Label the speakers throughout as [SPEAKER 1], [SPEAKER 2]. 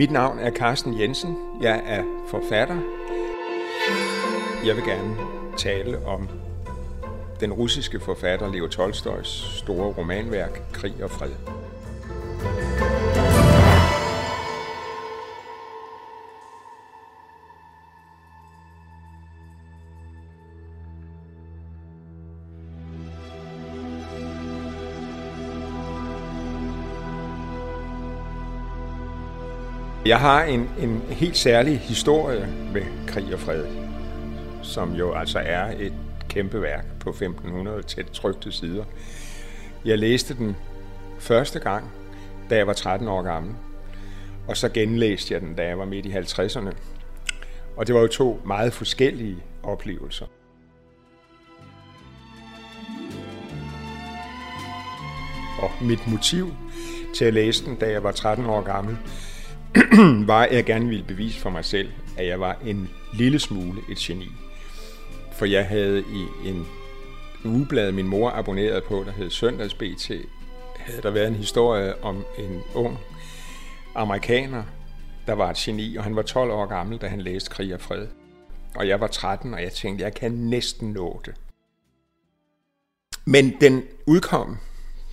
[SPEAKER 1] Mit navn er Carsten Jensen. Jeg er forfatter. Jeg vil gerne tale om den russiske forfatter Leo Tolstojs store romanværk Krig og Fred. Jeg har en, en helt særlig historie med Krig og Fred, som jo altså er et kæmpe værk på 1500 tæt trygte sider. Jeg læste den første gang, da jeg var 13 år gammel, og så genlæste jeg den, da jeg var midt i 50'erne. Og det var jo to meget forskellige oplevelser. Og mit motiv til at læse den, da jeg var 13 år gammel, var, at jeg gerne ville bevise for mig selv, at jeg var en lille smule et geni. For jeg havde i en ugeblad, min mor abonnerede på, der hed Søndags BT, havde der været en historie om en ung amerikaner, der var et geni, og han var 12 år gammel, da han læste Krig og Fred. Og jeg var 13, og jeg tænkte, jeg kan næsten nå det. Men den udkom,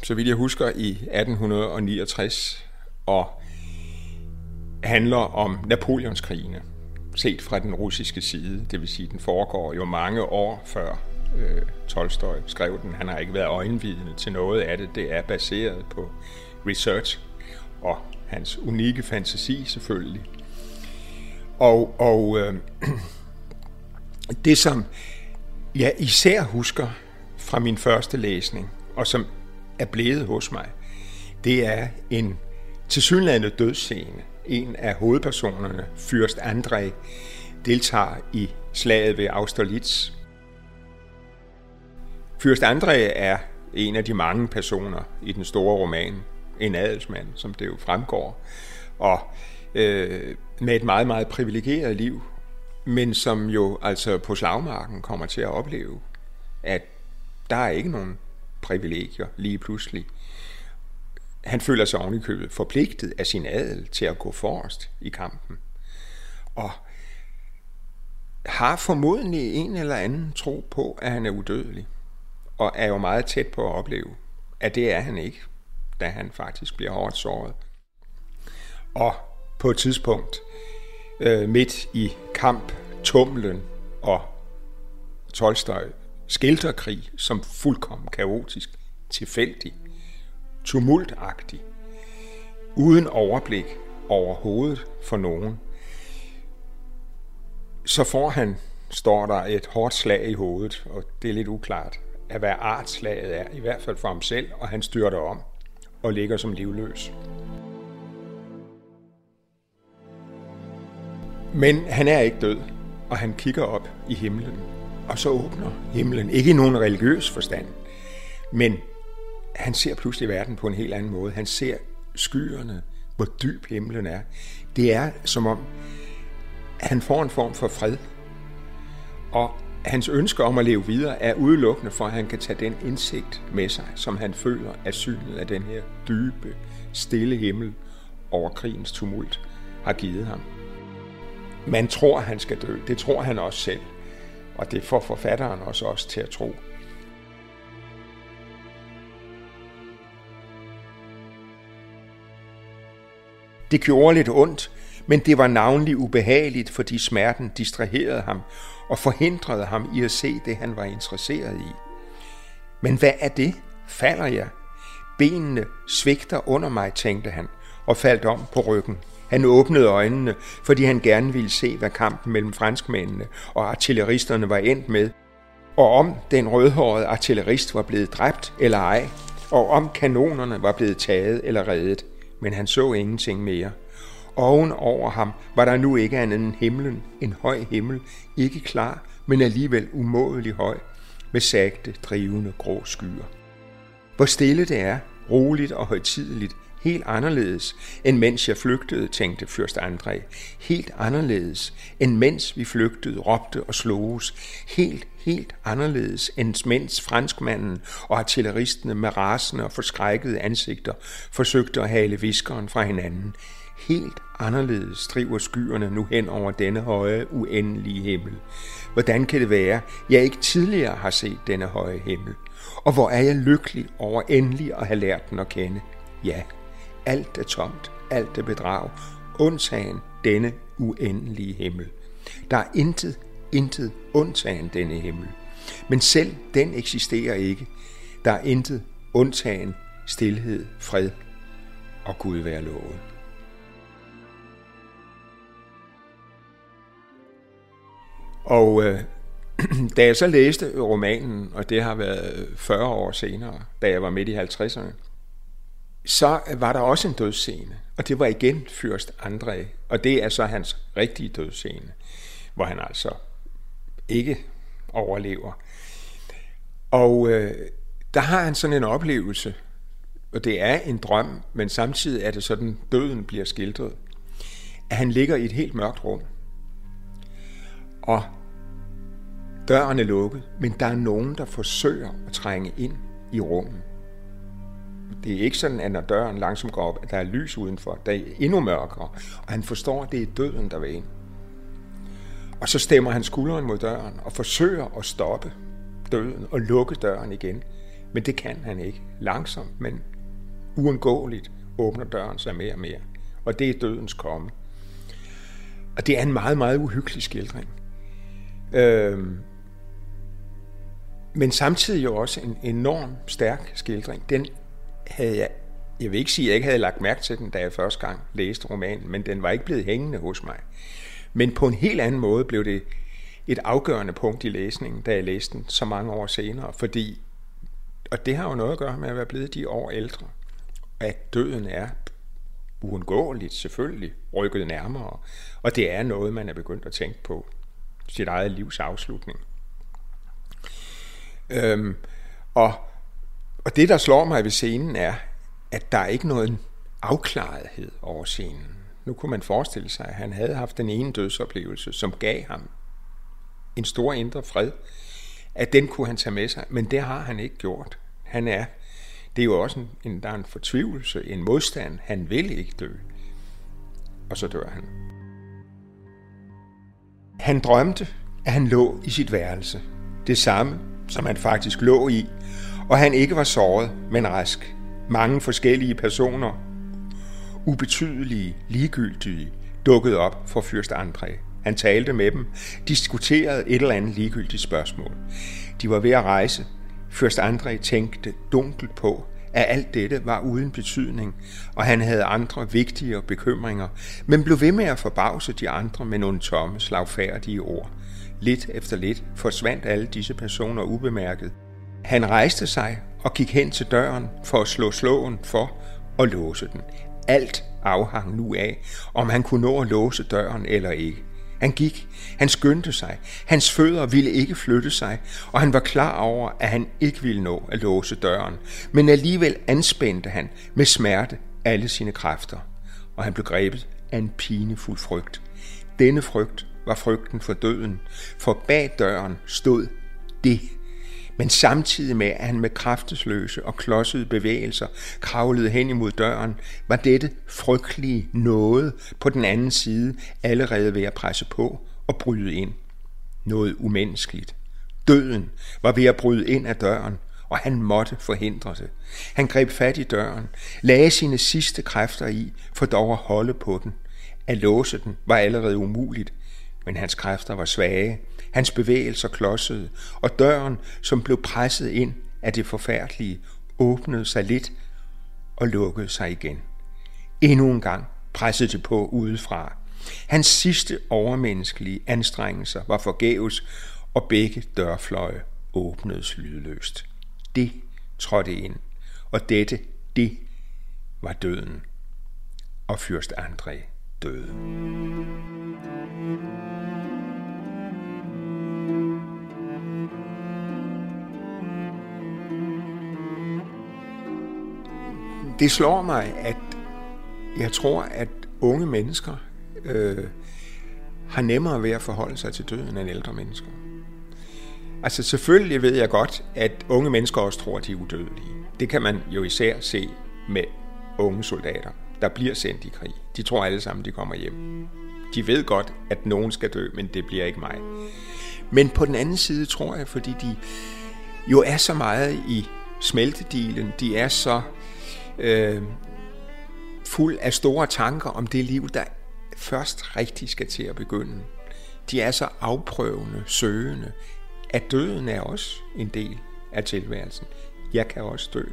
[SPEAKER 1] så vidt jeg husker, i 1869, og handler om Napoleonskrigene, set fra den russiske side. Det vil sige, den foregår jo mange år før øh, Tolstoy skrev den. Han har ikke været øjenvidende til noget af det. Det er baseret på research og hans unikke fantasi selvfølgelig. Og, og øh, det, som jeg især husker fra min første læsning, og som er blevet hos mig, det er en tilsyneladende dødsscene en af hovedpersonerne, Fyrst André, deltager i slaget ved Austerlitz. Fyrst André er en af de mange personer i den store roman, en adelsmand, som det jo fremgår, og øh, med et meget, meget privilegeret liv, men som jo altså på slagmarken kommer til at opleve, at der er ikke nogen privilegier lige pludselig han føler sig ovenikøbet forpligtet af sin adel til at gå forrest i kampen. Og har formodentlig en eller anden tro på, at han er udødelig. Og er jo meget tæt på at opleve, at det er han ikke, da han faktisk bliver hårdt såret. Og på et tidspunkt, øh, midt i kamp, tumlen og Tolstøj skildrer krig som fuldkommen kaotisk, tilfældig tumultagtig, uden overblik overhovedet for nogen. Så får han, står der, et hårdt slag i hovedet, og det er lidt uklart, af hvad artslaget er, i hvert fald for ham selv, og han styrter om og ligger som livløs. Men han er ikke død, og han kigger op i himlen, og så åbner himlen, ikke i nogen religiøs forstand, men han ser pludselig verden på en helt anden måde. Han ser skyerne, hvor dyb himlen er. Det er som om, han får en form for fred. Og hans ønske om at leve videre er udelukkende for, at han kan tage den indsigt med sig, som han føler af synet af den her dybe, stille himmel over krigens tumult har givet ham. Man tror, han skal dø. Det tror han også selv. Og det får forfatteren også, også til at tro. Det gjorde lidt ondt, men det var navnlig ubehageligt, fordi smerten distraherede ham og forhindrede ham i at se det, han var interesseret i. Men hvad er det? Falder jeg? Benene svigter under mig, tænkte han, og faldt om på ryggen. Han åbnede øjnene, fordi han gerne ville se, hvad kampen mellem franskmændene og artilleristerne var endt med, og om den rødhårede artillerist var blevet dræbt eller ej, og om kanonerne var blevet taget eller reddet men han så ingenting mere. oven over ham var der nu ikke andet end himlen, en høj himmel, ikke klar, men alligevel umådelig høj, med sagte, drivende grå skyer. Hvor stille det er, roligt og højtideligt, helt anderledes, end mens jeg flygtede, tænkte fyrst André. Helt anderledes, end mens vi flygtede, råbte og sloges. Helt, helt anderledes, end mens franskmanden og artilleristene med rasende og forskrækkede ansigter forsøgte at hale viskeren fra hinanden. Helt anderledes driver skyerne nu hen over denne høje, uendelige himmel. Hvordan kan det være, jeg ikke tidligere har set denne høje himmel? Og hvor er jeg lykkelig over endelig at have lært den at kende? Ja, alt er tomt, alt er bedrag, undtagen denne uendelige himmel. Der er intet, intet undtagen denne himmel. Men selv den eksisterer ikke. Der er intet undtagen stilhed, fred og Gud være lovet. Og øh, da jeg så læste romanen, og det har været 40 år senere, da jeg var midt i 50'erne, så var der også en dødsscene, og det var igen Fyrst André, og det er så hans rigtige dødsscene, hvor han altså ikke overlever. Og øh, der har han sådan en oplevelse, og det er en drøm, men samtidig er det sådan, døden bliver skildret, at han ligger i et helt mørkt rum, og døren er lukket, men der er nogen, der forsøger at trænge ind i rummet. Det er ikke sådan, at når døren langsomt går op, at der er lys udenfor. Der er endnu mørkere. Og han forstår, at det er døden, der vil ind. Og så stemmer han skulderen mod døren og forsøger at stoppe døden og lukke døren igen. Men det kan han ikke. Langsomt, men uundgåeligt åbner døren sig mere og mere. Og det er dødens komme. Og det er en meget, meget uhyggelig skildring. Øhm, men samtidig jo også en enorm stærk skildring. Den havde jeg, jeg vil ikke sige, at jeg ikke havde lagt mærke til den, da jeg første gang læste romanen, men den var ikke blevet hængende hos mig. Men på en helt anden måde blev det et afgørende punkt i læsningen, da jeg læste den så mange år senere, fordi, og det har jo noget at gøre med at være blevet de år ældre, at døden er uundgåeligt selvfølgelig rykket nærmere, og det er noget, man er begyndt at tænke på sit eget livs afslutning. Øhm, og og det, der slår mig ved scenen, er, at der er ikke noget afklarethed over scenen. Nu kunne man forestille sig, at han havde haft den ene dødsoplevelse, som gav ham en stor indre fred, at den kunne han tage med sig, men det har han ikke gjort. Han er, det er jo også en, der er en fortvivlelse, en modstand. Han vil ikke dø. Og så dør han. Han drømte, at han lå i sit værelse. Det samme, som han faktisk lå i, og han ikke var såret, men rask. Mange forskellige personer, ubetydelige, ligegyldige, dukkede op for fyrst André. Han talte med dem, diskuterede et eller andet ligegyldigt spørgsmål. De var ved at rejse. Fyrst André tænkte dunkelt på, at alt dette var uden betydning, og han havde andre vigtige bekymringer, men blev ved med at forbavse de andre med nogle tomme, slagfærdige ord. Lidt efter lidt forsvandt alle disse personer ubemærket, han rejste sig og gik hen til døren for at slå slåen for og låse den. Alt afhang nu af, om han kunne nå at låse døren eller ikke. Han gik, han skyndte sig, hans fødder ville ikke flytte sig, og han var klar over, at han ikke ville nå at låse døren, men alligevel anspændte han med smerte alle sine kræfter, og han blev grebet af en pinefuld frygt. Denne frygt var frygten for døden, for bag døren stod det men samtidig med, at han med kraftesløse og klodsede bevægelser kravlede hen imod døren, var dette frygtelige noget på den anden side allerede ved at presse på og bryde ind. Noget umenneskeligt. Døden var ved at bryde ind af døren, og han måtte forhindre det. Han greb fat i døren, lagde sine sidste kræfter i, for dog at holde på den. At låse den var allerede umuligt, men hans kræfter var svage, hans bevægelser klodsede, og døren, som blev presset ind af det forfærdelige, åbnede sig lidt og lukkede sig igen. Endnu en gang pressede det på udefra. Hans sidste overmenneskelige anstrengelser var forgæves, og begge dørfløje åbnedes lydløst. Det trådte ind, og dette, det var døden. Og fyrst André døde. Det slår mig, at jeg tror, at unge mennesker øh, har nemmere ved at forholde sig til døden end ældre mennesker. Altså selvfølgelig ved jeg godt, at unge mennesker også tror, at de er udødelige. Det kan man jo især se med unge soldater, der bliver sendt i krig. De tror alle sammen, de kommer hjem. De ved godt, at nogen skal dø, men det bliver ikke mig. Men på den anden side tror jeg, fordi de jo er så meget i smeltedilen, de er så øh, fuld af store tanker om det liv, der først rigtig skal til at begynde. De er så afprøvende, søgende, at døden er også en del af tilværelsen. Jeg kan også dø.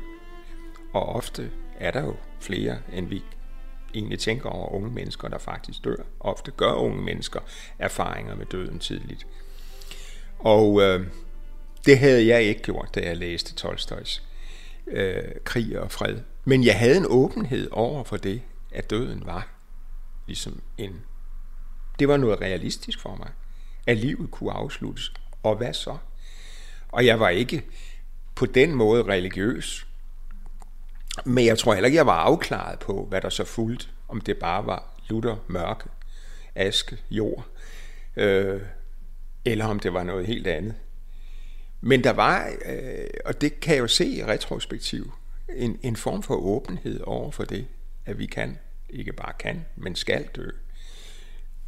[SPEAKER 1] Og ofte er der jo flere, end vi egentlig tænker over unge mennesker, der faktisk dør. Ofte gør unge mennesker erfaringer med døden tidligt. Og øh, det havde jeg ikke gjort, da jeg læste Tolstojs øh, Krig og Fred. Men jeg havde en åbenhed over for det, at døden var ligesom en... Det var noget realistisk for mig, at livet kunne afsluttes. Og hvad så? Og jeg var ikke på den måde religiøs. Men jeg tror heller ikke, jeg var afklaret på, hvad der så fulgte. Om det bare var lutter, mørke, aske, jord. Øh, eller om det var noget helt andet. Men der var, øh, og det kan jeg jo se i retrospektiv, en, en form for åbenhed over for det, at vi kan, ikke bare kan, men skal dø.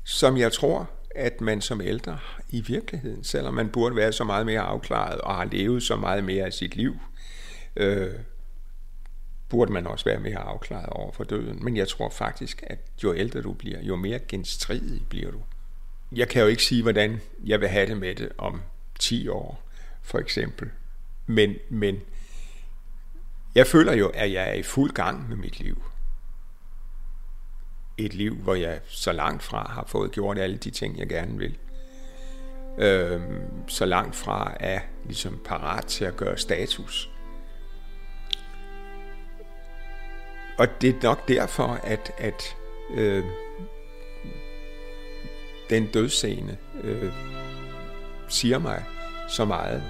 [SPEAKER 1] Som jeg tror, at man som ældre i virkeligheden, selvom man burde være så meget mere afklaret og har levet så meget mere af sit liv, øh, burde man også være mere afklaret over for døden. Men jeg tror faktisk, at jo ældre du bliver, jo mere genstridig bliver du. Jeg kan jo ikke sige, hvordan jeg vil have det med det om 10 år, for eksempel. Men, men jeg føler jo, at jeg er i fuld gang med mit liv. Et liv, hvor jeg så langt fra har fået gjort alle de ting, jeg gerne vil. Øhm, så langt fra er ligesom parat til at gøre status. Og det er nok derfor, at, at øh, den dødsscene øh, siger mig så meget.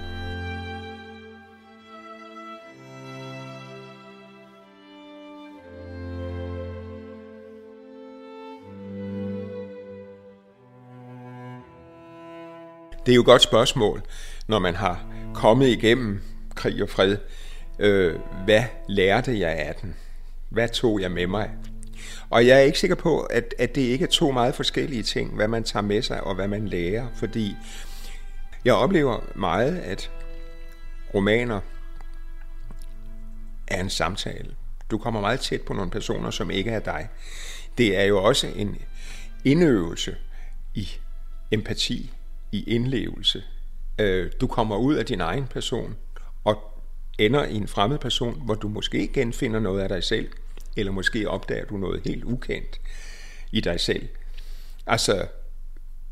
[SPEAKER 1] Det er jo et godt spørgsmål, når man har kommet igennem krig og fred. Øh, hvad lærte jeg af den? Hvad tog jeg med mig? Og jeg er ikke sikker på, at, at det ikke er to meget forskellige ting, hvad man tager med sig og hvad man lærer, fordi jeg oplever meget, at romaner er en samtale. Du kommer meget tæt på nogle personer, som ikke er dig. Det er jo også en indøvelse i empati, i indlevelse. Øh, du kommer ud af din egen person og ender i en fremmed person, hvor du måske genfinder noget af dig selv, eller måske opdager du noget helt ukendt i dig selv. Altså,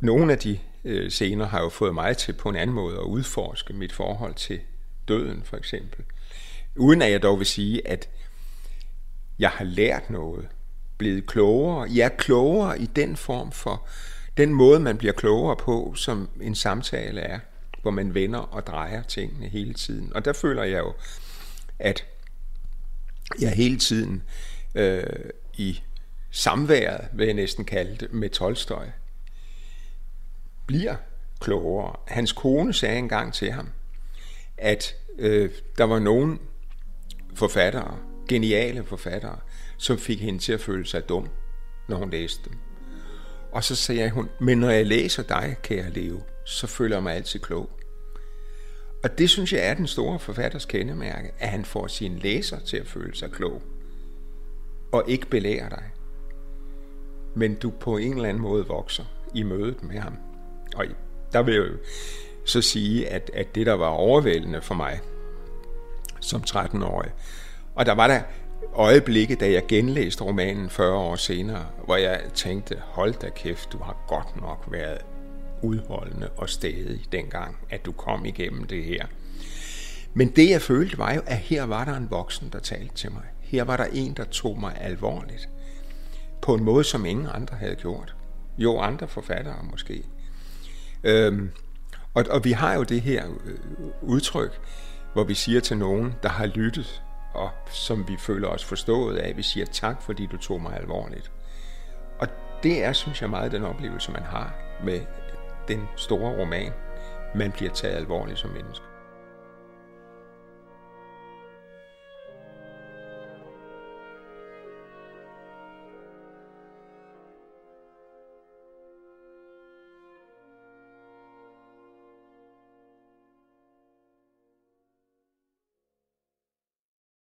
[SPEAKER 1] nogle af de øh, scener har jo fået mig til på en anden måde at udforske mit forhold til døden, for eksempel. Uden at jeg dog vil sige, at jeg har lært noget, blevet klogere. Jeg er klogere i den form for den måde, man bliver klogere på, som en samtale er, hvor man vender og drejer tingene hele tiden. Og der føler jeg jo, at jeg hele tiden øh, i samværet, vil jeg næsten kalde det, med Tolstøj, bliver klogere. Hans kone sagde engang til ham, at øh, der var nogen forfattere, geniale forfattere, som fik hende til at føle sig dum, når hun læste dem. Og så sagde hun, men når jeg læser dig, kære Leo, så føler jeg mig altid klog. Og det synes jeg er den store forfatters kendemærke, at han får sine læser til at føle sig klog. Og ikke belærer dig. Men du på en eller anden måde vokser i mødet med ham. Og der vil jeg jo så sige, at, at det, der var overvældende for mig som 13-årig, og der var der øjeblikke, da jeg genlæste romanen 40 år senere, hvor jeg tænkte, hold da kæft, du har godt nok været udholdende og stedig dengang, at du kom igennem det her. Men det jeg følte var jo, at her var der en voksen, der talte til mig. Her var der en, der tog mig alvorligt. på en måde, som ingen andre havde gjort. Jo, andre forfattere måske. Øhm, og, og vi har jo det her øh, udtryk, hvor vi siger til nogen, der har lyttet, og som vi føler os forstået af, vi siger tak, fordi du tog mig alvorligt. Og det er, synes jeg, meget den oplevelse, man har med den store roman. Man bliver taget alvorligt som menneske.